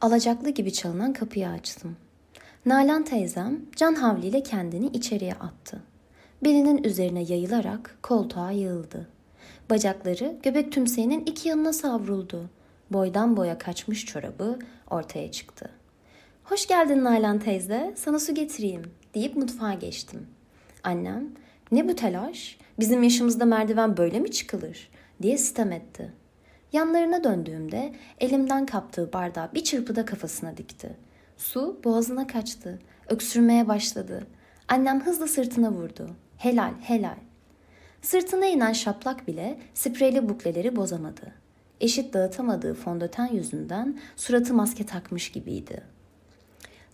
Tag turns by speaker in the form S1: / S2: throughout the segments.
S1: Alacaklı gibi çalınan kapıyı açtım. Nalan teyzem can havliyle kendini içeriye attı. Birinin üzerine yayılarak koltuğa yığıldı. Bacakları göbek tümseyinin iki yanına savruldu. Boydan boya kaçmış çorabı ortaya çıktı. Hoş geldin Nalan teyze, sana su getireyim deyip mutfağa geçtim. Annem, ne bu telaş? Bizim yaşımızda merdiven böyle mi çıkılır? diye sitem etti. Yanlarına döndüğümde elimden kaptığı bardağı bir çırpıda kafasına dikti. Su boğazına kaçtı. Öksürmeye başladı. Annem hızlı sırtına vurdu. Helal, helal. Sırtına inen şaplak bile spreyli bukleleri bozamadı. Eşit dağıtamadığı fondöten yüzünden suratı maske takmış gibiydi.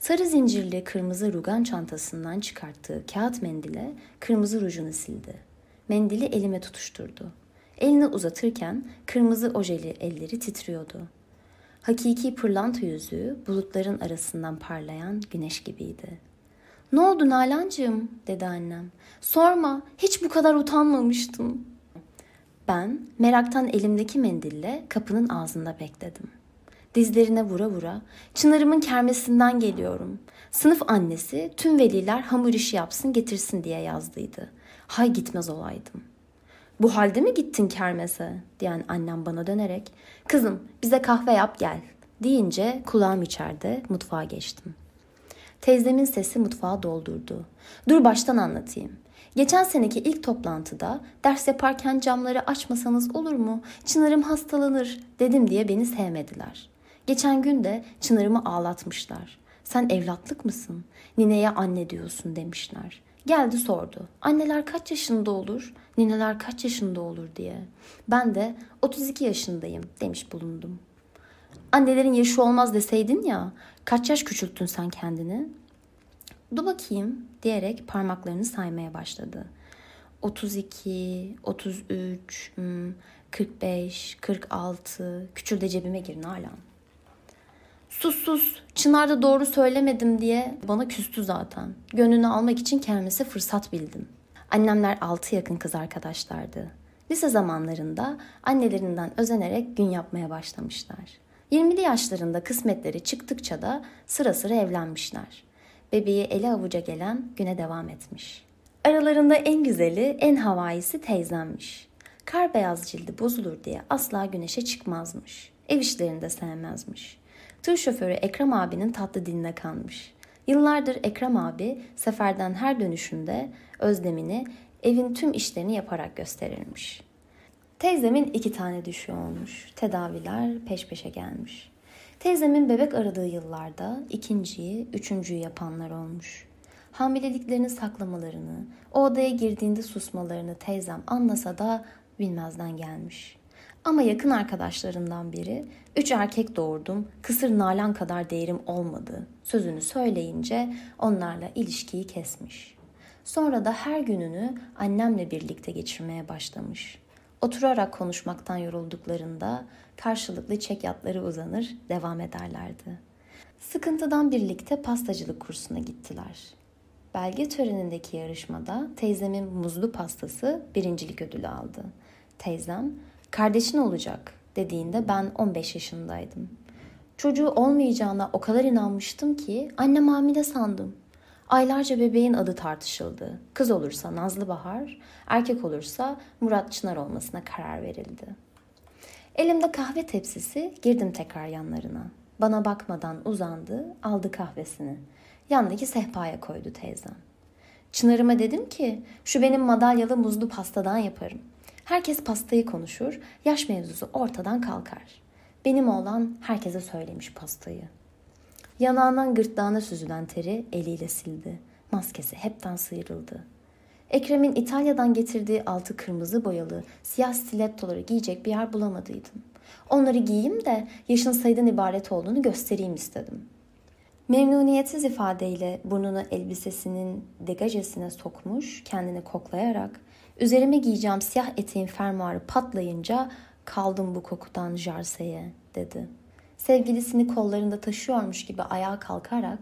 S1: Sarı zincirli kırmızı rugan çantasından çıkarttığı kağıt mendile kırmızı rujunu sildi. Mendili elime tutuşturdu. Elini uzatırken kırmızı ojeli elleri titriyordu. Hakiki pırlanta yüzü bulutların arasından parlayan güneş gibiydi. Ne oldu Nalan'cığım dedi annem. Sorma hiç bu kadar utanmamıştım. Ben meraktan elimdeki mendille kapının ağzında bekledim. Dizlerine vura vura Çınar'ımın kermesinden geliyorum. Sınıf annesi tüm veliler hamur işi yapsın getirsin diye yazdıydı. Hay gitmez olaydım. Bu halde mi gittin kermese? diyen annem bana dönerek kızım bize kahve yap gel deyince kulağım içeride mutfağa geçtim. Teyzemin sesi mutfağı doldurdu. Dur baştan anlatayım. Geçen seneki ilk toplantıda ders yaparken camları açmasanız olur mu? Çınarım hastalanır dedim diye beni sevmediler. Geçen gün de Çınar'ımı ağlatmışlar. Sen evlatlık mısın? Nineye anne diyorsun demişler. Geldi sordu. Anneler kaç yaşında olur? Nineler kaç yaşında olur diye. Ben de 32 yaşındayım demiş bulundum. Annelerin yaşı olmaz deseydin ya. Kaç yaş küçülttün sen kendini? Dur bakayım diyerek parmaklarını saymaya başladı. 32, 33, 45, 46. Küçül de cebime gir Nalan. Sus sus. Çınar da doğru söylemedim diye bana küstü zaten. Gönlünü almak için kermese fırsat bildim. Annemler altı yakın kız arkadaşlardı. Lise zamanlarında annelerinden özenerek gün yapmaya başlamışlar. 20'li yaşlarında kısmetleri çıktıkça da sıra sıra evlenmişler. Bebeği eli avuca gelen güne devam etmiş. Aralarında en güzeli, en havaisi teyzemmiş. Kar beyaz cildi bozulur diye asla güneşe çıkmazmış. Ev işlerini de sevmezmiş. Tır şoförü Ekrem abinin tatlı diline kanmış. Yıllardır Ekrem abi seferden her dönüşünde özlemini evin tüm işlerini yaparak gösterirmiş. Teyzemin iki tane düşüğü olmuş. Tedaviler peş peşe gelmiş. Teyzemin bebek aradığı yıllarda ikinciyi, üçüncüyü yapanlar olmuş. Hamileliklerini saklamalarını, o odaya girdiğinde susmalarını teyzem anlasa da bilmezden gelmiş. Ama yakın arkadaşlarından biri, üç erkek doğurdum, kısır nalan kadar değerim olmadı sözünü söyleyince onlarla ilişkiyi kesmiş. Sonra da her gününü annemle birlikte geçirmeye başlamış. Oturarak konuşmaktan yorulduklarında karşılıklı çekyatları uzanır, devam ederlerdi. Sıkıntıdan birlikte pastacılık kursuna gittiler. Belge törenindeki yarışmada teyzemin muzlu pastası birincilik ödülü aldı. Teyzem kardeşin olacak dediğinde ben 15 yaşındaydım. Çocuğu olmayacağına o kadar inanmıştım ki annem hamile sandım. Aylarca bebeğin adı tartışıldı. Kız olursa Nazlı Bahar, erkek olursa Murat Çınar olmasına karar verildi. Elimde kahve tepsisi girdim tekrar yanlarına. Bana bakmadan uzandı, aldı kahvesini. Yandaki sehpaya koydu teyzem. Çınarıma dedim ki şu benim madalyalı muzlu pastadan yaparım. Herkes pastayı konuşur, yaş mevzusu ortadan kalkar. Benim oğlan herkese söylemiş pastayı. Yanağından gırtlağına süzülen teri eliyle sildi. Maskesi hepten sıyrıldı. Ekrem'in İtalya'dan getirdiği altı kırmızı boyalı siyah stilettoları giyecek bir yer bulamadıydım. Onları giyeyim de yaşın sayıdan ibaret olduğunu göstereyim istedim. Memnuniyetsiz ifadeyle burnunu elbisesinin degajesine sokmuş, kendini koklayarak Üzerime giyeceğim siyah eteğin fermuarı patlayınca kaldım bu kokudan jarseye dedi. Sevgilisini kollarında taşıyormuş gibi ayağa kalkarak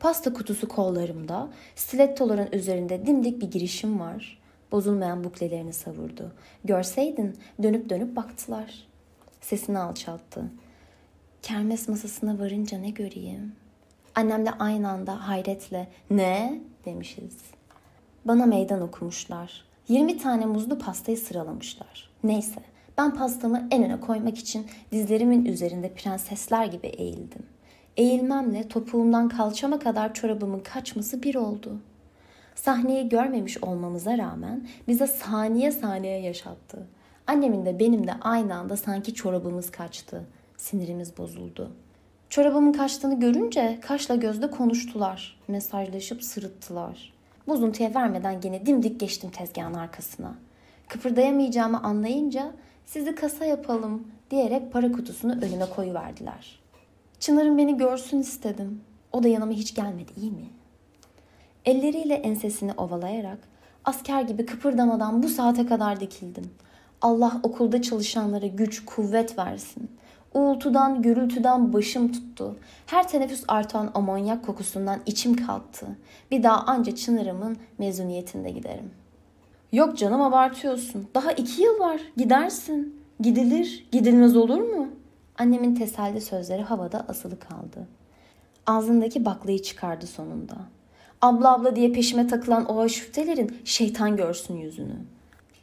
S1: pasta kutusu kollarımda, stilettoların üzerinde dimdik bir girişim var. Bozulmayan buklelerini savurdu. Görseydin dönüp dönüp baktılar. Sesini alçalttı. Kermes masasına varınca ne göreyim? Annemle aynı anda hayretle ne demişiz. Bana meydan okumuşlar. 20 tane muzlu pastayı sıralamışlar. Neyse ben pastamı en öne koymak için dizlerimin üzerinde prensesler gibi eğildim. Eğilmemle topuğumdan kalçama kadar çorabımın kaçması bir oldu. Sahneyi görmemiş olmamıza rağmen bize saniye saniye yaşattı. Annemin de benim de aynı anda sanki çorabımız kaçtı. Sinirimiz bozuldu. Çorabımın kaçtığını görünce kaşla gözle konuştular. Mesajlaşıp sırıttılar. Bozuntuya vermeden gene dimdik geçtim tezgahın arkasına. Kıpırdayamayacağımı anlayınca sizi kasa yapalım diyerek para kutusunu önüme koyuverdiler. Çınar'ın beni görsün istedim. O da yanıma hiç gelmedi iyi mi? Elleriyle ensesini ovalayarak asker gibi kıpırdamadan bu saate kadar dikildim. Allah okulda çalışanlara güç, kuvvet versin. Uğultudan, gürültüden başım tuttu. Her teneffüs artan amonyak kokusundan içim kalktı. Bir daha anca Çınar'ımın mezuniyetinde giderim. Yok canım abartıyorsun. Daha iki yıl var. Gidersin. Gidilir. Gidilmez olur mu? Annemin teselli sözleri havada asılı kaldı. Ağzındaki baklayı çıkardı sonunda. Abla abla diye peşime takılan o aşüftelerin şeytan görsün yüzünü.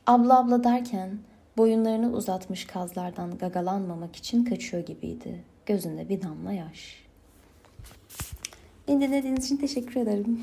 S1: Abla abla derken boyunlarını uzatmış kazlardan gagalanmamak için kaçıyor gibiydi. Gözünde bir damla yaş. Beni dinlediğiniz için teşekkür ederim.